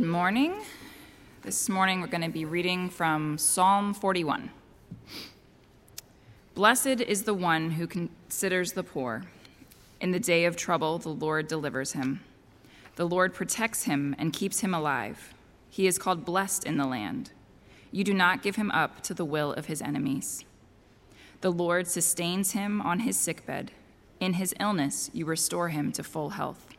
Good morning. This morning we're going to be reading from Psalm 41. Blessed is the one who considers the poor. In the day of trouble, the Lord delivers him. The Lord protects him and keeps him alive. He is called blessed in the land. You do not give him up to the will of his enemies. The Lord sustains him on his sickbed. In his illness, you restore him to full health.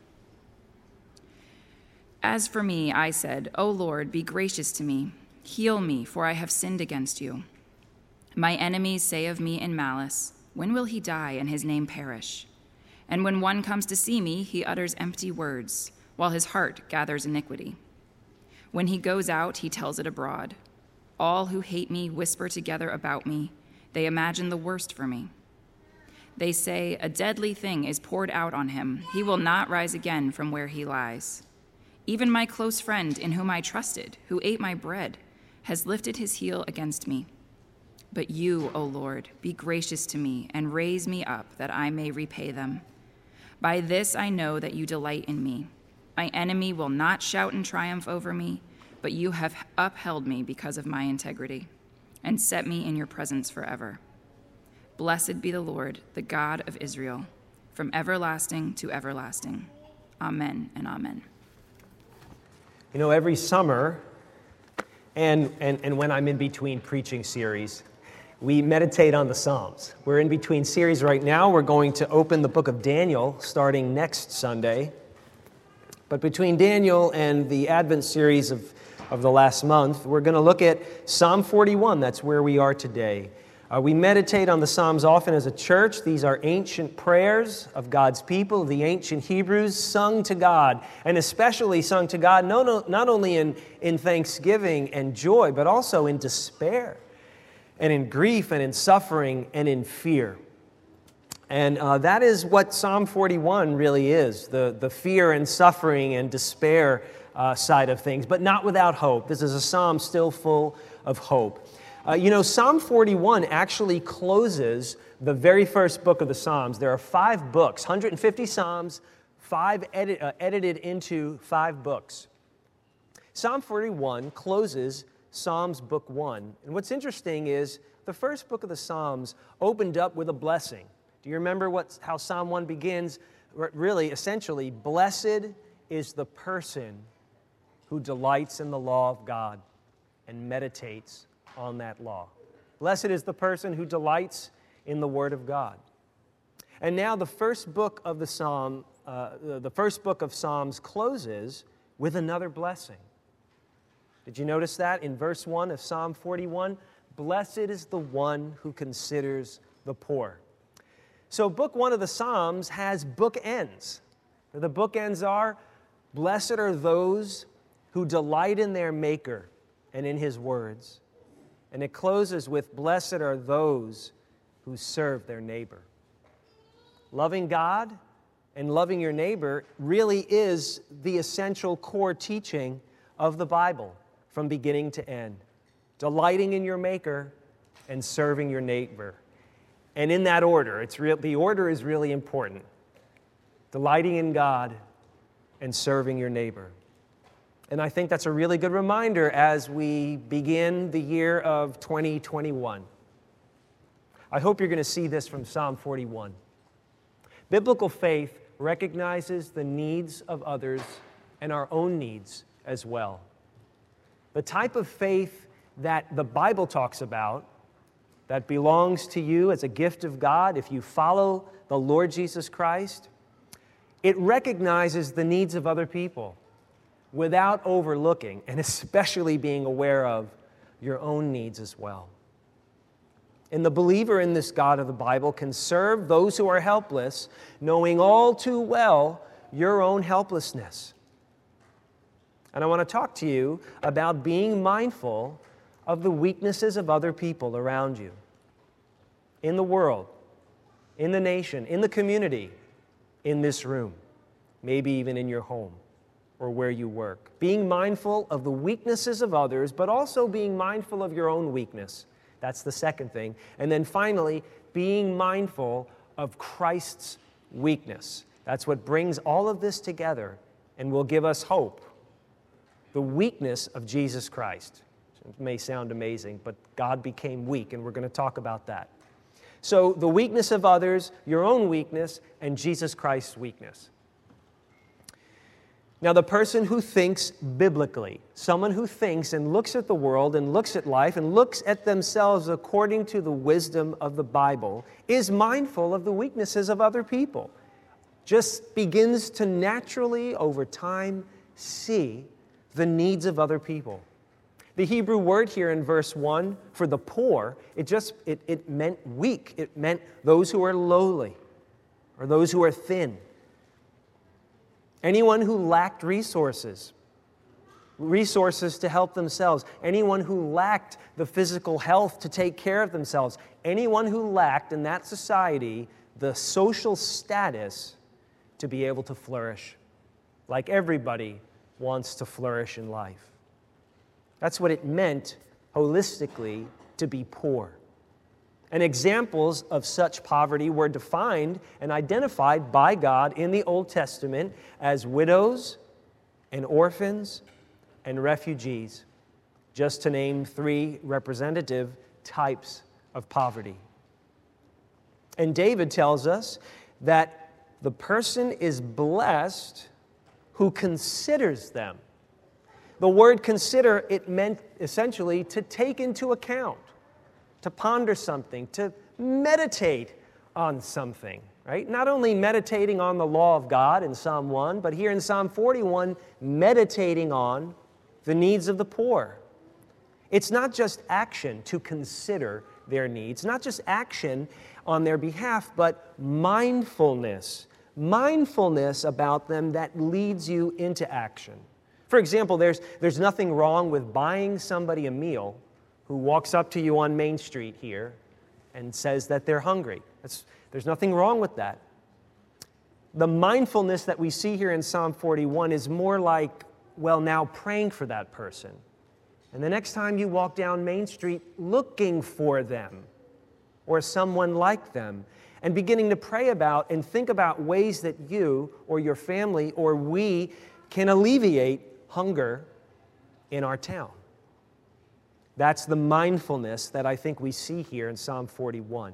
As for me, I said, O Lord, be gracious to me. Heal me, for I have sinned against you. My enemies say of me in malice, When will he die and his name perish? And when one comes to see me, he utters empty words, while his heart gathers iniquity. When he goes out, he tells it abroad. All who hate me whisper together about me. They imagine the worst for me. They say, A deadly thing is poured out on him. He will not rise again from where he lies. Even my close friend, in whom I trusted, who ate my bread, has lifted his heel against me. But you, O Lord, be gracious to me and raise me up that I may repay them. By this I know that you delight in me. My enemy will not shout in triumph over me, but you have upheld me because of my integrity and set me in your presence forever. Blessed be the Lord, the God of Israel, from everlasting to everlasting. Amen and amen. You know, every summer, and, and, and when I'm in between preaching series, we meditate on the Psalms. We're in between series right now. We're going to open the book of Daniel starting next Sunday. But between Daniel and the Advent series of, of the last month, we're going to look at Psalm 41. That's where we are today. Uh, we meditate on the Psalms often as a church. These are ancient prayers of God's people, the ancient Hebrews, sung to God, and especially sung to God not, not only in, in thanksgiving and joy, but also in despair, and in grief, and in suffering, and in fear. And uh, that is what Psalm 41 really is the, the fear and suffering and despair uh, side of things, but not without hope. This is a psalm still full of hope. Uh, you know, Psalm 41 actually closes the very first book of the Psalms. There are five books, 150 Psalms, five edit, uh, edited into five books. Psalm 41 closes Psalms book one. And what's interesting is the first book of the Psalms opened up with a blessing. Do you remember what, how Psalm 1 begins? Really, essentially, blessed is the person who delights in the law of God and meditates on that law. Blessed is the person who delights in the Word of God. And now the first book of the Psalm, uh, the first book of Psalms closes with another blessing. Did you notice that in verse 1 of Psalm 41? Blessed is the one who considers the poor. So, book one of the Psalms has bookends. The bookends are Blessed are those who delight in their Maker and in His words. And it closes with Blessed are those who serve their neighbor. Loving God and loving your neighbor really is the essential core teaching of the Bible from beginning to end. Delighting in your Maker and serving your neighbor. And in that order, it's the order is really important. Delighting in God and serving your neighbor. And I think that's a really good reminder as we begin the year of 2021. I hope you're going to see this from Psalm 41. Biblical faith recognizes the needs of others and our own needs as well. The type of faith that the Bible talks about, that belongs to you as a gift of God if you follow the Lord Jesus Christ, it recognizes the needs of other people without overlooking and especially being aware of your own needs as well. And the believer in this God of the Bible can serve those who are helpless, knowing all too well your own helplessness. And I want to talk to you about being mindful of the weaknesses of other people around you, in the world, in the nation, in the community, in this room, maybe even in your home or where you work. Being mindful of the weaknesses of others, but also being mindful of your own weakness. That's the second thing. And then finally, being mindful of Christ's weakness. That's what brings all of this together and will give us hope the weakness of Jesus Christ. It may sound amazing, but God became weak, and we're going to talk about that. So, the weakness of others, your own weakness, and Jesus Christ's weakness. Now, the person who thinks biblically, someone who thinks and looks at the world and looks at life and looks at themselves according to the wisdom of the Bible, is mindful of the weaknesses of other people. Just begins to naturally, over time, see the needs of other people. The Hebrew word here in verse 1 for the poor, it just it, it meant weak. It meant those who are lowly or those who are thin. Anyone who lacked resources, resources to help themselves, anyone who lacked the physical health to take care of themselves, anyone who lacked in that society the social status to be able to flourish. Like everybody wants to flourish in life. That's what it meant holistically to be poor. And examples of such poverty were defined and identified by God in the Old Testament as widows and orphans and refugees, just to name three representative types of poverty. And David tells us that the person is blessed who considers them. The word consider, it meant essentially to take into account to ponder something, to meditate on something, right? Not only meditating on the law of God in Psalm 1, but here in Psalm 41, meditating on the needs of the poor. It's not just action to consider their needs, not just action on their behalf, but mindfulness. Mindfulness about them that leads you into action. For example, there's, there's nothing wrong with buying somebody a meal who walks up to you on Main Street here and says that they're hungry. That's, there's nothing wrong with that. The mindfulness that we see here in Psalm 41 is more like, well, now praying for that person. And the next time you walk down Main Street looking for them or someone like them, and beginning to pray about and think about ways that you or your family or we can alleviate hunger in our town. That's the mindfulness that I think we see here in Psalm 41.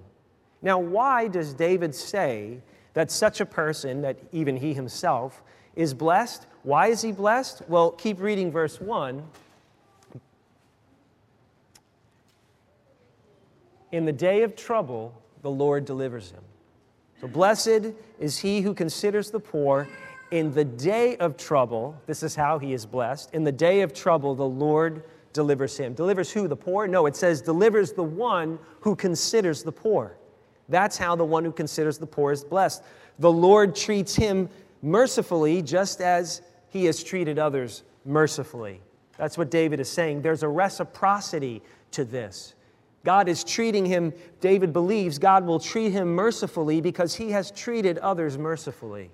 Now, why does David say that such a person, that even he himself, is blessed? Why is he blessed? Well, keep reading verse 1. In the day of trouble, the Lord delivers him. So, blessed is he who considers the poor. In the day of trouble, this is how he is blessed. In the day of trouble, the Lord delivers him. Delivers who? The poor? No, it says delivers the one who considers the poor. That's how the one who considers the poor is blessed. The Lord treats him mercifully just as he has treated others mercifully. That's what David is saying. There's a reciprocity to this. God is treating him, David believes God will treat him mercifully because he has treated others mercifully.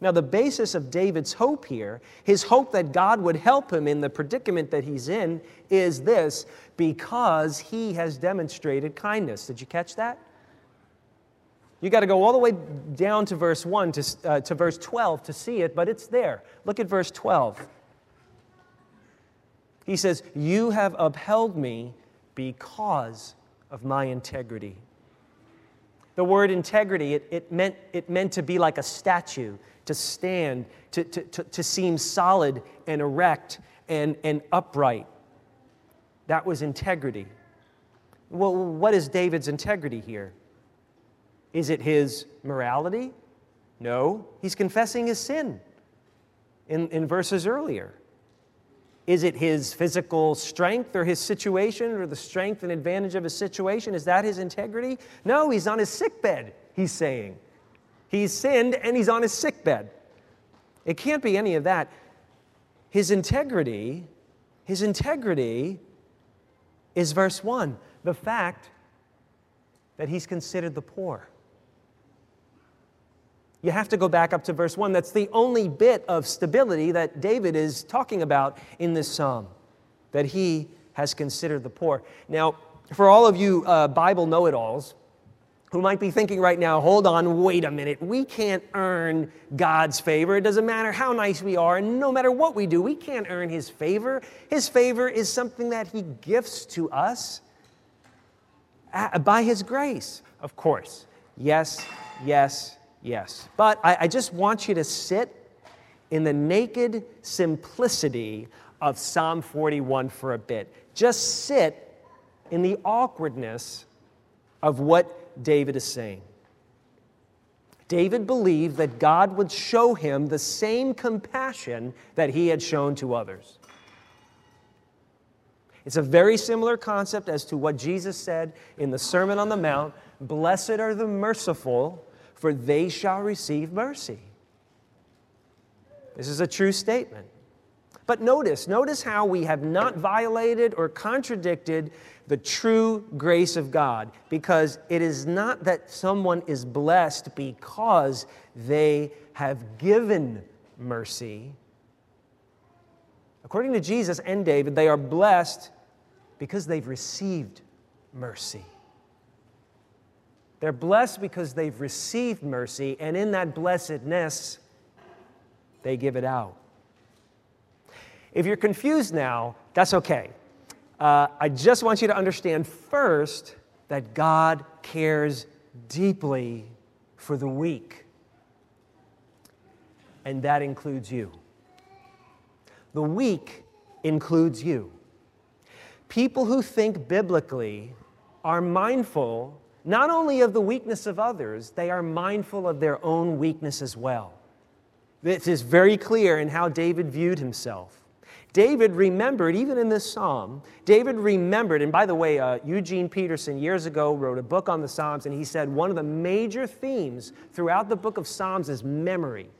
Now, the basis of David's hope here, his hope that God would help him in the predicament that he's in, is this because he has demonstrated kindness. Did you catch that? You got to go all the way down to verse 1 to, uh, to verse 12 to see it, but it's there. Look at verse 12. He says, You have upheld me because of my integrity. The word integrity, it, it, meant, it meant to be like a statue to stand, to, to, to, to seem solid and erect and, and upright. That was integrity. Well, what is David's integrity here? Is it his morality? No, he's confessing his sin in, in verses earlier. Is it his physical strength or his situation or the strength and advantage of his situation? Is that his integrity? No, he's on his sick bed, he's saying. He's sinned and he's on his sick bed. It can't be any of that. His integrity, his integrity is verse 1 the fact that he's considered the poor. You have to go back up to verse 1. That's the only bit of stability that David is talking about in this psalm, that he has considered the poor. Now, for all of you uh, Bible know it alls, who might be thinking right now, hold on, wait a minute. We can't earn God's favor. It doesn't matter how nice we are, and no matter what we do, we can't earn His favor. His favor is something that He gifts to us by His grace. Of course. Yes, yes, yes. But I, I just want you to sit in the naked simplicity of Psalm 41 for a bit. Just sit in the awkwardness of what David is saying. David believed that God would show him the same compassion that he had shown to others. It's a very similar concept as to what Jesus said in the Sermon on the Mount Blessed are the merciful, for they shall receive mercy. This is a true statement. But notice, notice how we have not violated or contradicted the true grace of God because it is not that someone is blessed because they have given mercy. According to Jesus and David, they are blessed because they've received mercy. They're blessed because they've received mercy, and in that blessedness, they give it out. If you're confused now, that's okay. Uh, I just want you to understand first that God cares deeply for the weak, and that includes you. The weak includes you. People who think biblically are mindful not only of the weakness of others, they are mindful of their own weakness as well. This is very clear in how David viewed himself. David remembered, even in this psalm, David remembered, and by the way, uh, Eugene Peterson years ago wrote a book on the Psalms, and he said one of the major themes throughout the book of Psalms is memory.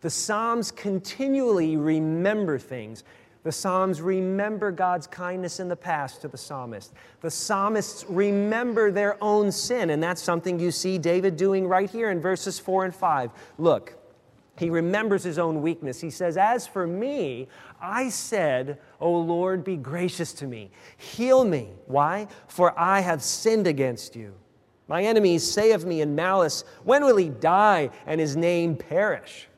The Psalms continually remember things. The Psalms remember God's kindness in the past to the psalmist. The psalmists remember their own sin, and that's something you see David doing right here in verses 4 and 5. Look, he remembers his own weakness. He says, As for me, I said, O Lord, be gracious to me. Heal me. Why? For I have sinned against you. My enemies say of me in malice, When will he die and his name perish?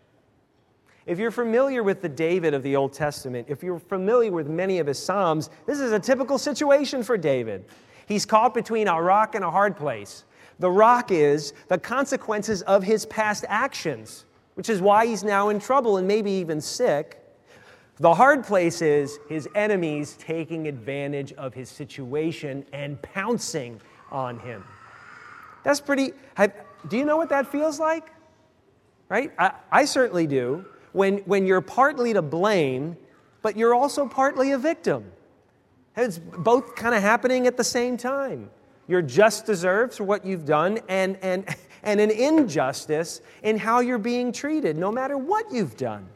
If you're familiar with the David of the Old Testament, if you're familiar with many of his Psalms, this is a typical situation for David. He's caught between a rock and a hard place. The rock is the consequences of his past actions which is why he's now in trouble and maybe even sick. The hard place is his enemies taking advantage of his situation and pouncing on him. That's pretty. Have, do you know what that feels like? Right? I, I certainly do. When, when you're partly to blame, but you're also partly a victim. It's both kind of happening at the same time. You're just deserved for what you've done, and, and, and an injustice in how you're being treated, no matter what you've done.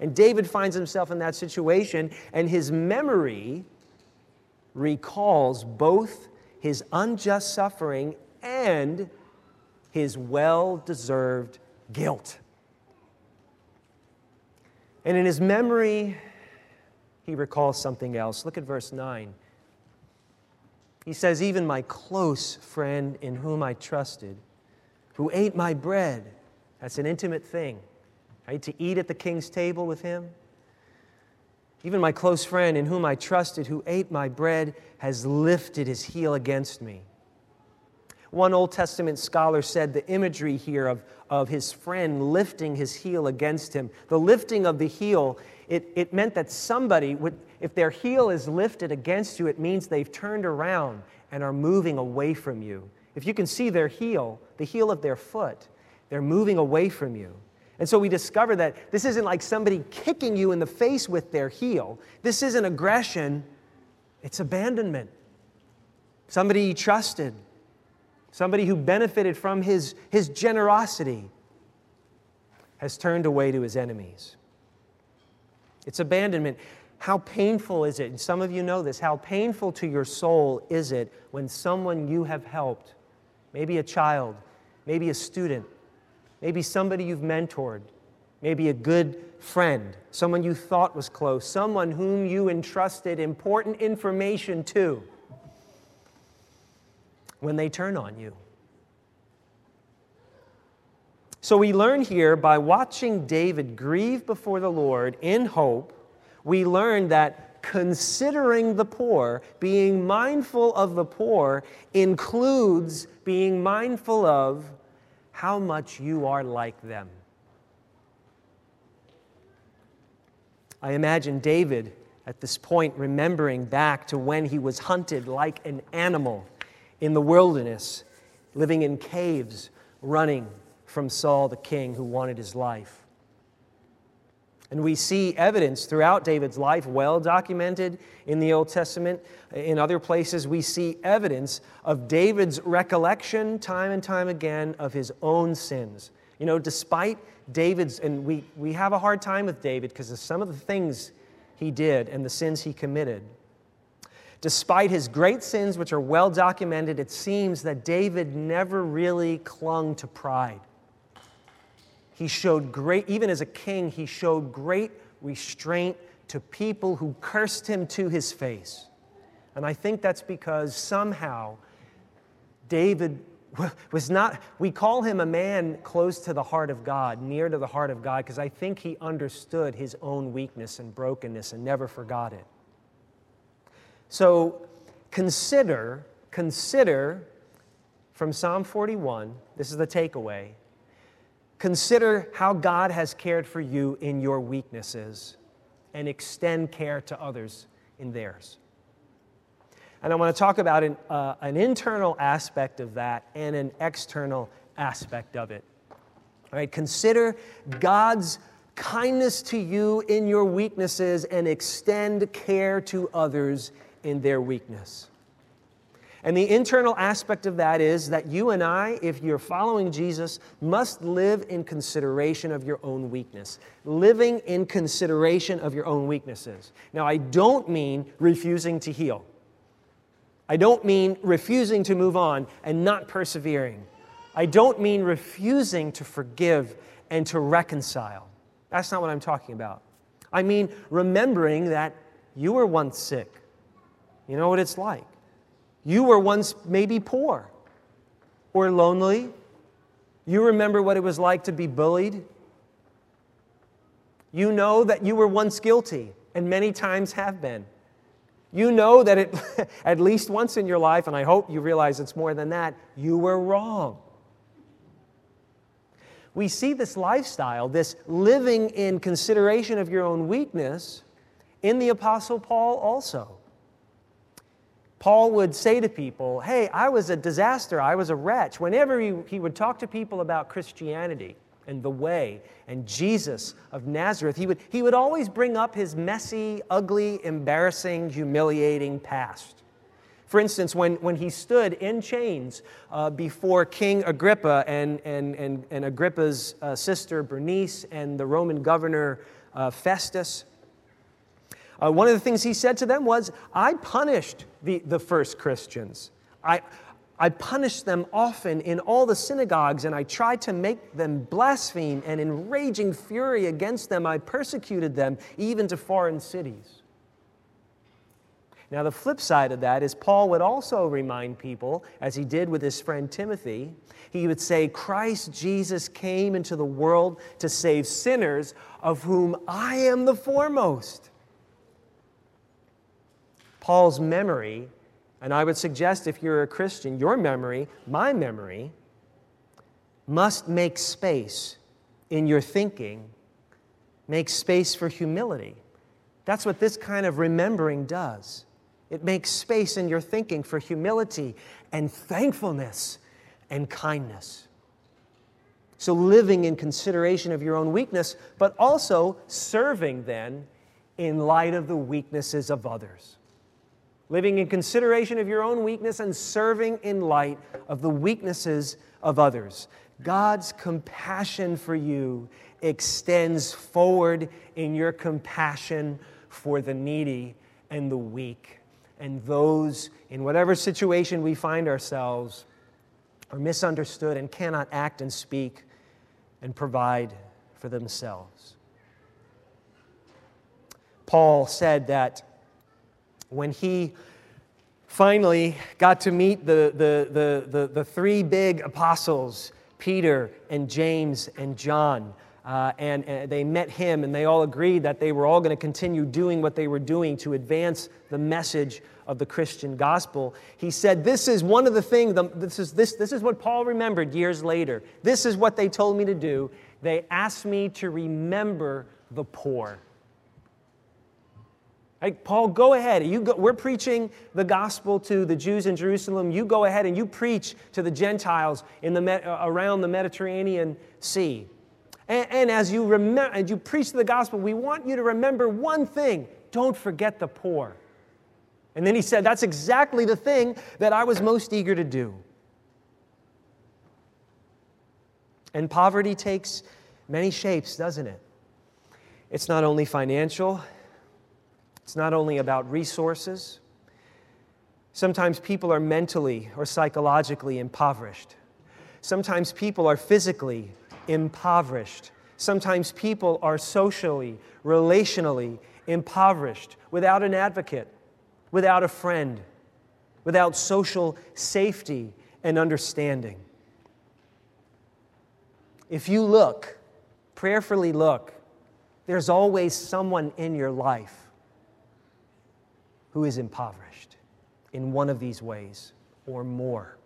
And David finds himself in that situation, and his memory recalls both his unjust suffering and his well deserved guilt. And in his memory, he recalls something else. Look at verse 9. He says, Even my close friend in whom I trusted who ate my bread. That's an intimate thing, right? To eat at the king's table with him. Even my close friend in whom I trusted, who ate my bread, has lifted his heel against me. One Old Testament scholar said the imagery here of, of his friend lifting his heel against him, the lifting of the heel, it, it meant that somebody, would, if their heel is lifted against you, it means they've turned around and are moving away from you. If you can see their heel, the heel of their foot, they're moving away from you. And so we discover that this isn't like somebody kicking you in the face with their heel. This isn't aggression, it's abandonment. Somebody you trusted, somebody who benefited from his, his generosity, has turned away to his enemies. It's abandonment. How painful is it? And some of you know this. How painful to your soul is it when someone you have helped maybe a child, maybe a student, maybe somebody you've mentored, maybe a good friend, someone you thought was close, someone whom you entrusted important information to. When they turn on you, So we learn here by watching David grieve before the Lord in hope, we learn that considering the poor, being mindful of the poor, includes being mindful of how much you are like them. I imagine David at this point remembering back to when he was hunted like an animal in the wilderness, living in caves, running from Saul the king who wanted his life. And we see evidence throughout David's life, well documented in the Old Testament. In other places, we see evidence of David's recollection time and time again of his own sins. You know, despite David's, and we, we have a hard time with David because of some of the things he did and the sins he committed. Despite his great sins, which are well documented, it seems that David never really clung to pride. He showed great, even as a king, he showed great restraint to people who cursed him to his face. And I think that's because somehow David was not, we call him a man close to the heart of God, near to the heart of God, because I think he understood his own weakness and brokenness and never forgot it. So consider, consider from Psalm 41, this is the takeaway. Consider how God has cared for you in your weaknesses and extend care to others in theirs. And I want to talk about an, uh, an internal aspect of that and an external aspect of it. All right, consider God's kindness to you in your weaknesses and extend care to others in their weakness. And the internal aspect of that is that you and I, if you're following Jesus, must live in consideration of your own weakness. Living in consideration of your own weaknesses. Now, I don't mean refusing to heal. I don't mean refusing to move on and not persevering. I don't mean refusing to forgive and to reconcile. That's not what I'm talking about. I mean remembering that you were once sick. You know what it's like. You were once maybe poor or lonely. You remember what it was like to be bullied. You know that you were once guilty and many times have been. You know that it, at least once in your life, and I hope you realize it's more than that, you were wrong. We see this lifestyle, this living in consideration of your own weakness, in the Apostle Paul also. Paul would say to people, Hey, I was a disaster, I was a wretch. Whenever he, he would talk to people about Christianity, and the way and Jesus of Nazareth, he would, he would always bring up his messy, ugly, embarrassing, humiliating past. For instance, when, when he stood in chains uh, before King Agrippa and, and, and, and Agrippa's uh, sister Bernice and the Roman governor uh, Festus, uh, one of the things he said to them was, I punished the, the first Christians. I, I punished them often in all the synagogues, and I tried to make them blaspheme, and in raging fury against them, I persecuted them even to foreign cities. Now, the flip side of that is Paul would also remind people, as he did with his friend Timothy, he would say, Christ Jesus came into the world to save sinners, of whom I am the foremost. Paul's memory and I would suggest if you're a Christian, your memory, my memory, must make space in your thinking, make space for humility. That's what this kind of remembering does. It makes space in your thinking for humility and thankfulness and kindness. So, living in consideration of your own weakness, but also serving then in light of the weaknesses of others living in consideration of your own weakness and serving in light of the weaknesses of others. God's compassion for you extends forward in your compassion for the needy and the weak and those in whatever situation we find ourselves are misunderstood and cannot act and speak and provide for themselves. Paul said that when he finally got to meet the, the, the, the, the three big apostles Peter and James and John. Uh, and, and, they met him, and they all agreed that they were all going to continue doing what they were doing to advance the message of the Christian gospel. He said, This is one of the things, this is, this, this is what Paul remembered years later. This is what they told me to do. They asked me to remember the poor. Like, Paul, go ahead. You go, we're preaching the gospel to the Jews in Jerusalem. You go ahead and you preach to the Gentiles in the, uh, around the Mediterranean Sea. And, and as, you remember, as you preach the gospel, we want you to remember one thing don't forget the poor. And then he said, That's exactly the thing that I was most eager to do. And poverty takes many shapes, doesn't it? It's not only financial, it's not only about resources. Sometimes people are mentally or psychologically impoverished. Sometimes people are physically impoverished. Sometimes people are socially, relationally impoverished, without an advocate, without a friend, without social safety and understanding. If you look, prayerfully look, there's always someone in your life who is impoverished in one of these ways or more.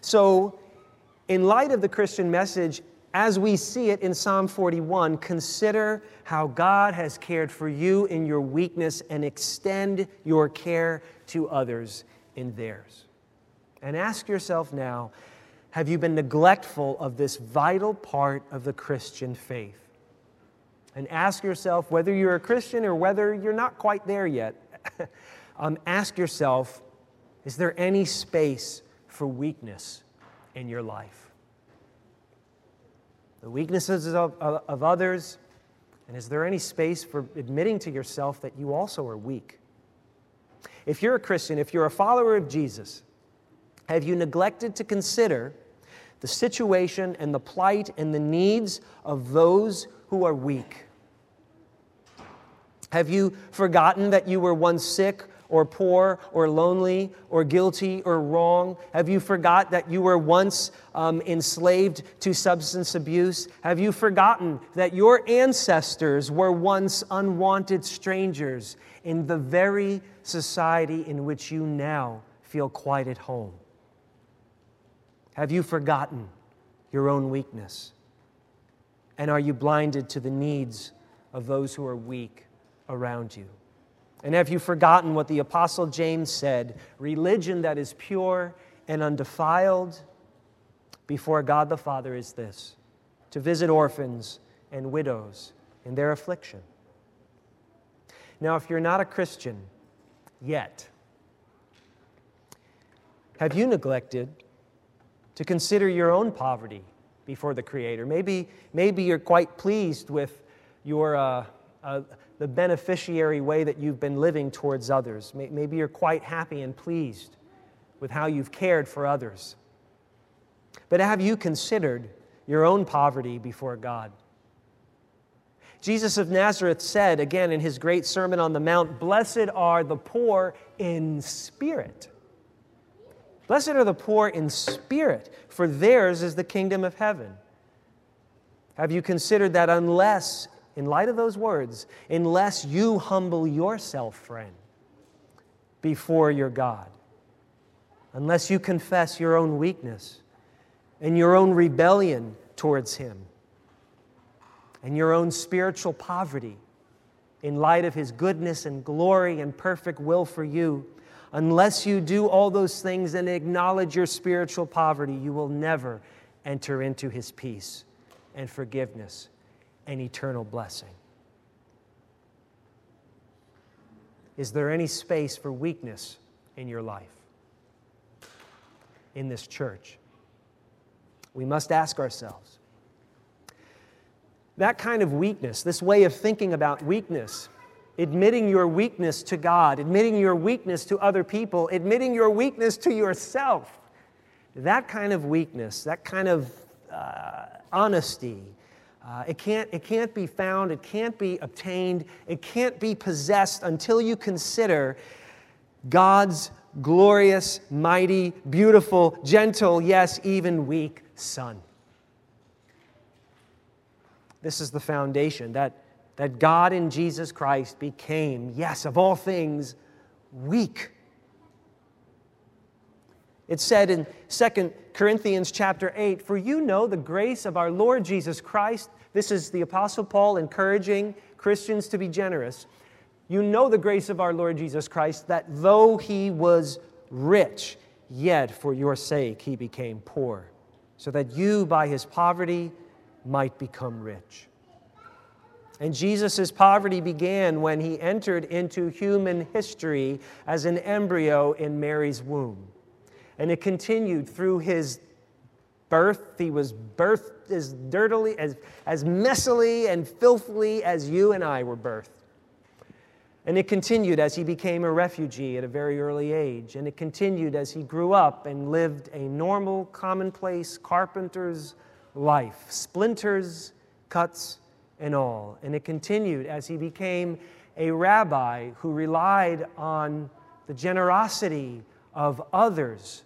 So, in light of the Christian message, as we see it in Psalm 41, consider how God has cared for you in your weakness and extend your care to others in theirs. And ask yourself now have you been neglectful of this vital part of the Christian faith? And ask yourself whether you're a Christian or whether you're not quite there yet um, ask yourself is there any space for weakness in your life? The weaknesses of, of, of others, and is there any space for admitting to yourself that you also are weak? If you're a Christian, if you're a follower of Jesus, have you neglected to consider the situation and the plight and the needs of those who are weak? Have you forgotten that you were once sick or poor or lonely or guilty or wrong? Have you forgot that you were once um, enslaved to substance abuse? Have you forgotten that your ancestors were once unwanted strangers in the very society in which you now feel quite at home? Have you forgotten your own weakness? And are you blinded to the needs of those who are weak? Around you. And have you forgotten what the Apostle James said? Religion that is pure and undefiled before God the Father is this to visit orphans and widows in their affliction. Now, if you're not a Christian yet, have you neglected to consider your own poverty before the Creator? Maybe, maybe you're quite pleased with your. Uh, uh, the beneficiary way that you've been living towards others. Maybe you're quite happy and pleased with how you've cared for others. But have you considered your own poverty before God? Jesus of Nazareth said again in his great Sermon on the Mount Blessed are the poor in spirit. Blessed are the poor in spirit, for theirs is the kingdom of heaven. Have you considered that unless in light of those words, unless you humble yourself, friend, before your God, unless you confess your own weakness and your own rebellion towards Him and your own spiritual poverty in light of His goodness and glory and perfect will for you, unless you do all those things and acknowledge your spiritual poverty, you will never enter into His peace and forgiveness and eternal blessing. Is there any space for weakness in your life? In this church? We must ask ourselves. That kind of weakness, this way of thinking about weakness, admitting your weakness to God, admitting your weakness to other people, admitting your weakness to yourself, that kind of weakness, that kind of uh, honesty, uh, it, can't, it can't be found, it can't be obtained, it can't be possessed until you consider God's glorious, mighty, beautiful, gentle, yes, even weak Son. this is the foundation that, that God in Jesus Christ became, yes, of all things, weak. It said in 2 Corinthians chapter 8, For you know the grace of our Lord Jesus Christ. This is the Apostle Paul encouraging Christians to be generous. You know the grace of our Lord Jesus Christ, that though he was rich, yet for your sake he became poor, so that you by his poverty might become rich. And Jesus' poverty began when he entered into human history as an embryo in Mary's womb. And it continued through his birth. He was birthed as dirtily, as, as messily and filthily as you and I were birthed. And it continued as he became a refugee at a very early age. And it continued as he grew up and lived a normal, commonplace carpenter's life splinters, cuts, and all. And it continued as he became a rabbi who relied on the generosity of others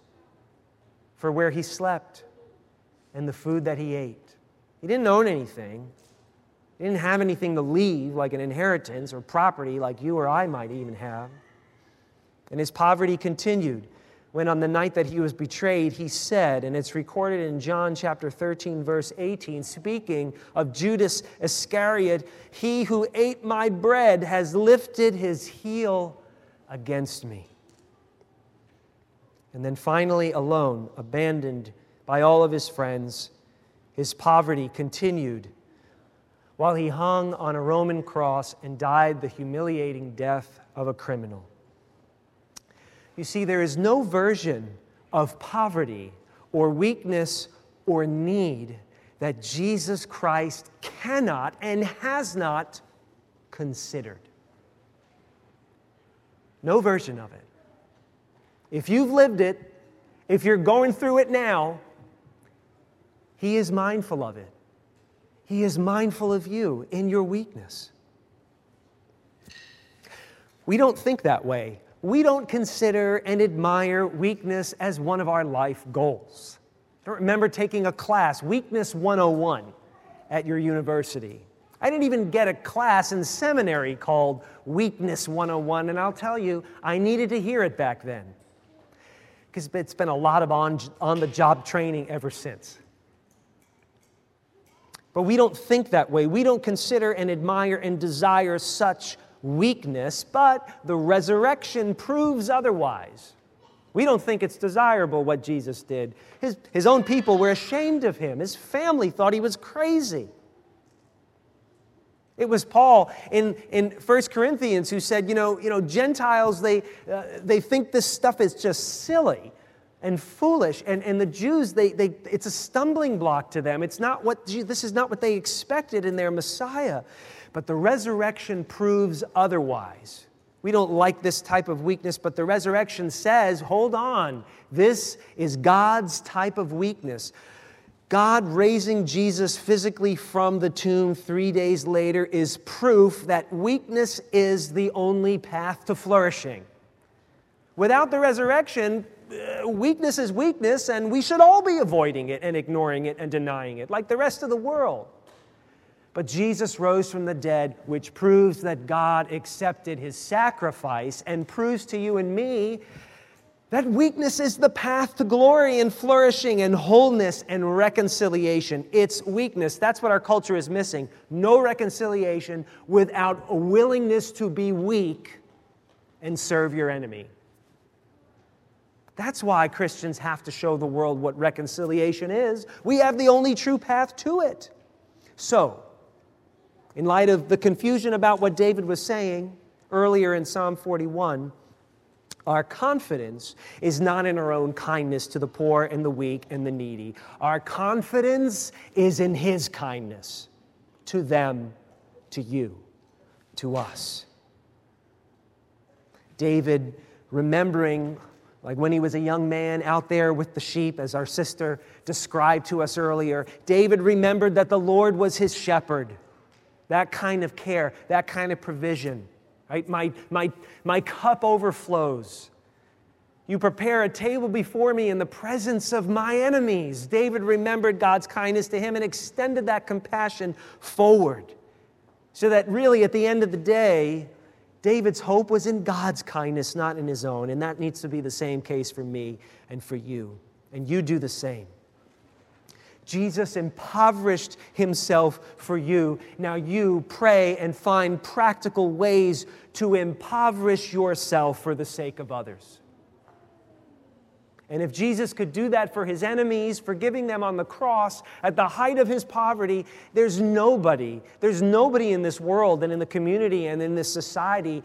for where he slept and the food that he ate. He didn't own anything. He didn't have anything to leave, like an inheritance or property, like you or I might even have. And his poverty continued when, on the night that he was betrayed, he said, and it's recorded in John chapter 13, verse 18, speaking of Judas Iscariot, He who ate my bread has lifted his heel against me. And then finally, alone, abandoned by all of his friends, his poverty continued while he hung on a Roman cross and died the humiliating death of a criminal. You see, there is no version of poverty or weakness or need that Jesus Christ cannot and has not considered. No version of it. If you've lived it, if you're going through it now, He is mindful of it. He is mindful of you in your weakness. We don't think that way. We don't consider and admire weakness as one of our life goals. I remember taking a class, Weakness 101, at your university. I didn't even get a class in seminary called Weakness 101, and I'll tell you, I needed to hear it back then because it's been a lot of on, on the job training ever since. But we don't think that way. We don't consider and admire and desire such weakness, but the resurrection proves otherwise. We don't think it's desirable what Jesus did. His, his own people were ashamed of him, his family thought he was crazy. It was Paul in, in 1 Corinthians who said, you know, you know Gentiles, they, uh, they think this stuff is just silly and foolish. And, and the Jews, they, they, it's a stumbling block to them. It's not what, this is not what they expected in their Messiah. But the resurrection proves otherwise. We don't like this type of weakness, but the resurrection says, hold on, this is God's type of weakness. God raising Jesus physically from the tomb three days later is proof that weakness is the only path to flourishing. Without the resurrection, Uh, weakness is weakness, and we should all be avoiding it and ignoring it and denying it, like the rest of the world. But Jesus rose from the dead, which proves that God accepted his sacrifice and proves to you and me that weakness is the path to glory and flourishing and wholeness and reconciliation. It's weakness. That's what our culture is missing. No reconciliation without a willingness to be weak and serve your enemy. That's why Christians have to show the world what reconciliation is. We have the only true path to it. So, in light of the confusion about what David was saying earlier in Psalm 41, our confidence is not in our own kindness to the poor and the weak and the needy. Our confidence is in His kindness to them, to you, to us. David, remembering like when he was a young man out there with the sheep, as our sister described to us earlier, David remembered that the Lord was his shepherd. That kind of care, that kind of provision. Right? My, my, my cup overflows. You prepare a table before me in the presence of my enemies. David remembered God's kindness to him and extended that compassion forward. So that really, at the end of the day, David's hope was in God's kindness, not in his own. And that needs to be the same case for me and for you. And you do the same. Jesus impoverished himself for you. Now you pray and find practical ways to impoverish yourself for the sake of others. And if Jesus could do that for his enemies, forgiving them on the cross at the height of his poverty, there's nobody, there's nobody in this world and in the community and in this society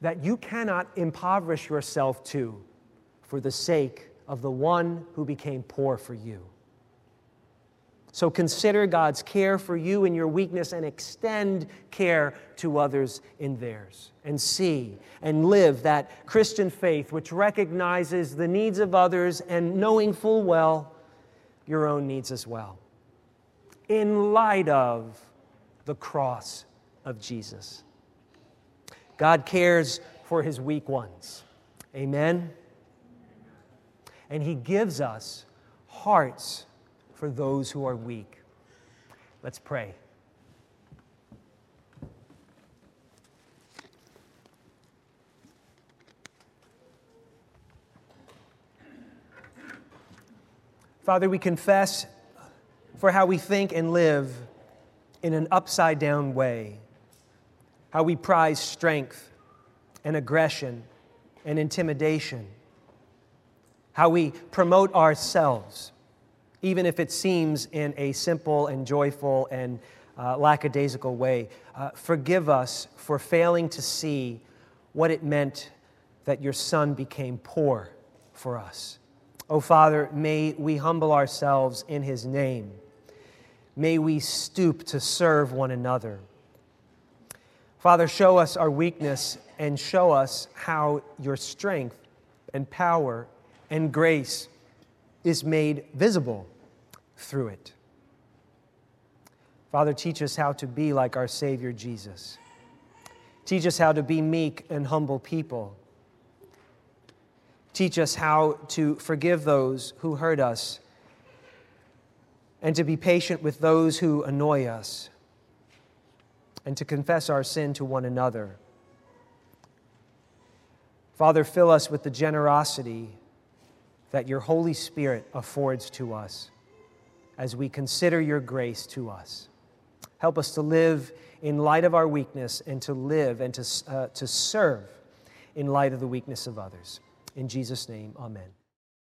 that you cannot impoverish yourself to for the sake of the one who became poor for you. So consider God's care for you in your weakness and extend care to others in theirs. And see and live that Christian faith which recognizes the needs of others and knowing full well your own needs as well. In light of the cross of Jesus. God cares for his weak ones. Amen. And he gives us hearts for those who are weak. Let's pray. Father, we confess for how we think and live in an upside down way, how we prize strength and aggression and intimidation, how we promote ourselves even if it seems in a simple and joyful and uh, lackadaisical way. Uh, forgive us for failing to see what it meant that your Son became poor for us. Oh, Father, may we humble ourselves in His name. May we stoop to serve one another. Father, show us our weakness and show us how your strength and power and grace is made visible through it. Father, teach us how to be like our Savior Jesus. Teach us how to be meek and humble people. Teach us how to forgive those who hurt us and to be patient with those who annoy us and to confess our sin to one another. Father, fill us with the generosity that your Holy Spirit affords to us as we consider your grace to us. Help us to live in light of our weakness and to live and to, uh, to serve in light of the weakness of others. In Jesus' name, amen.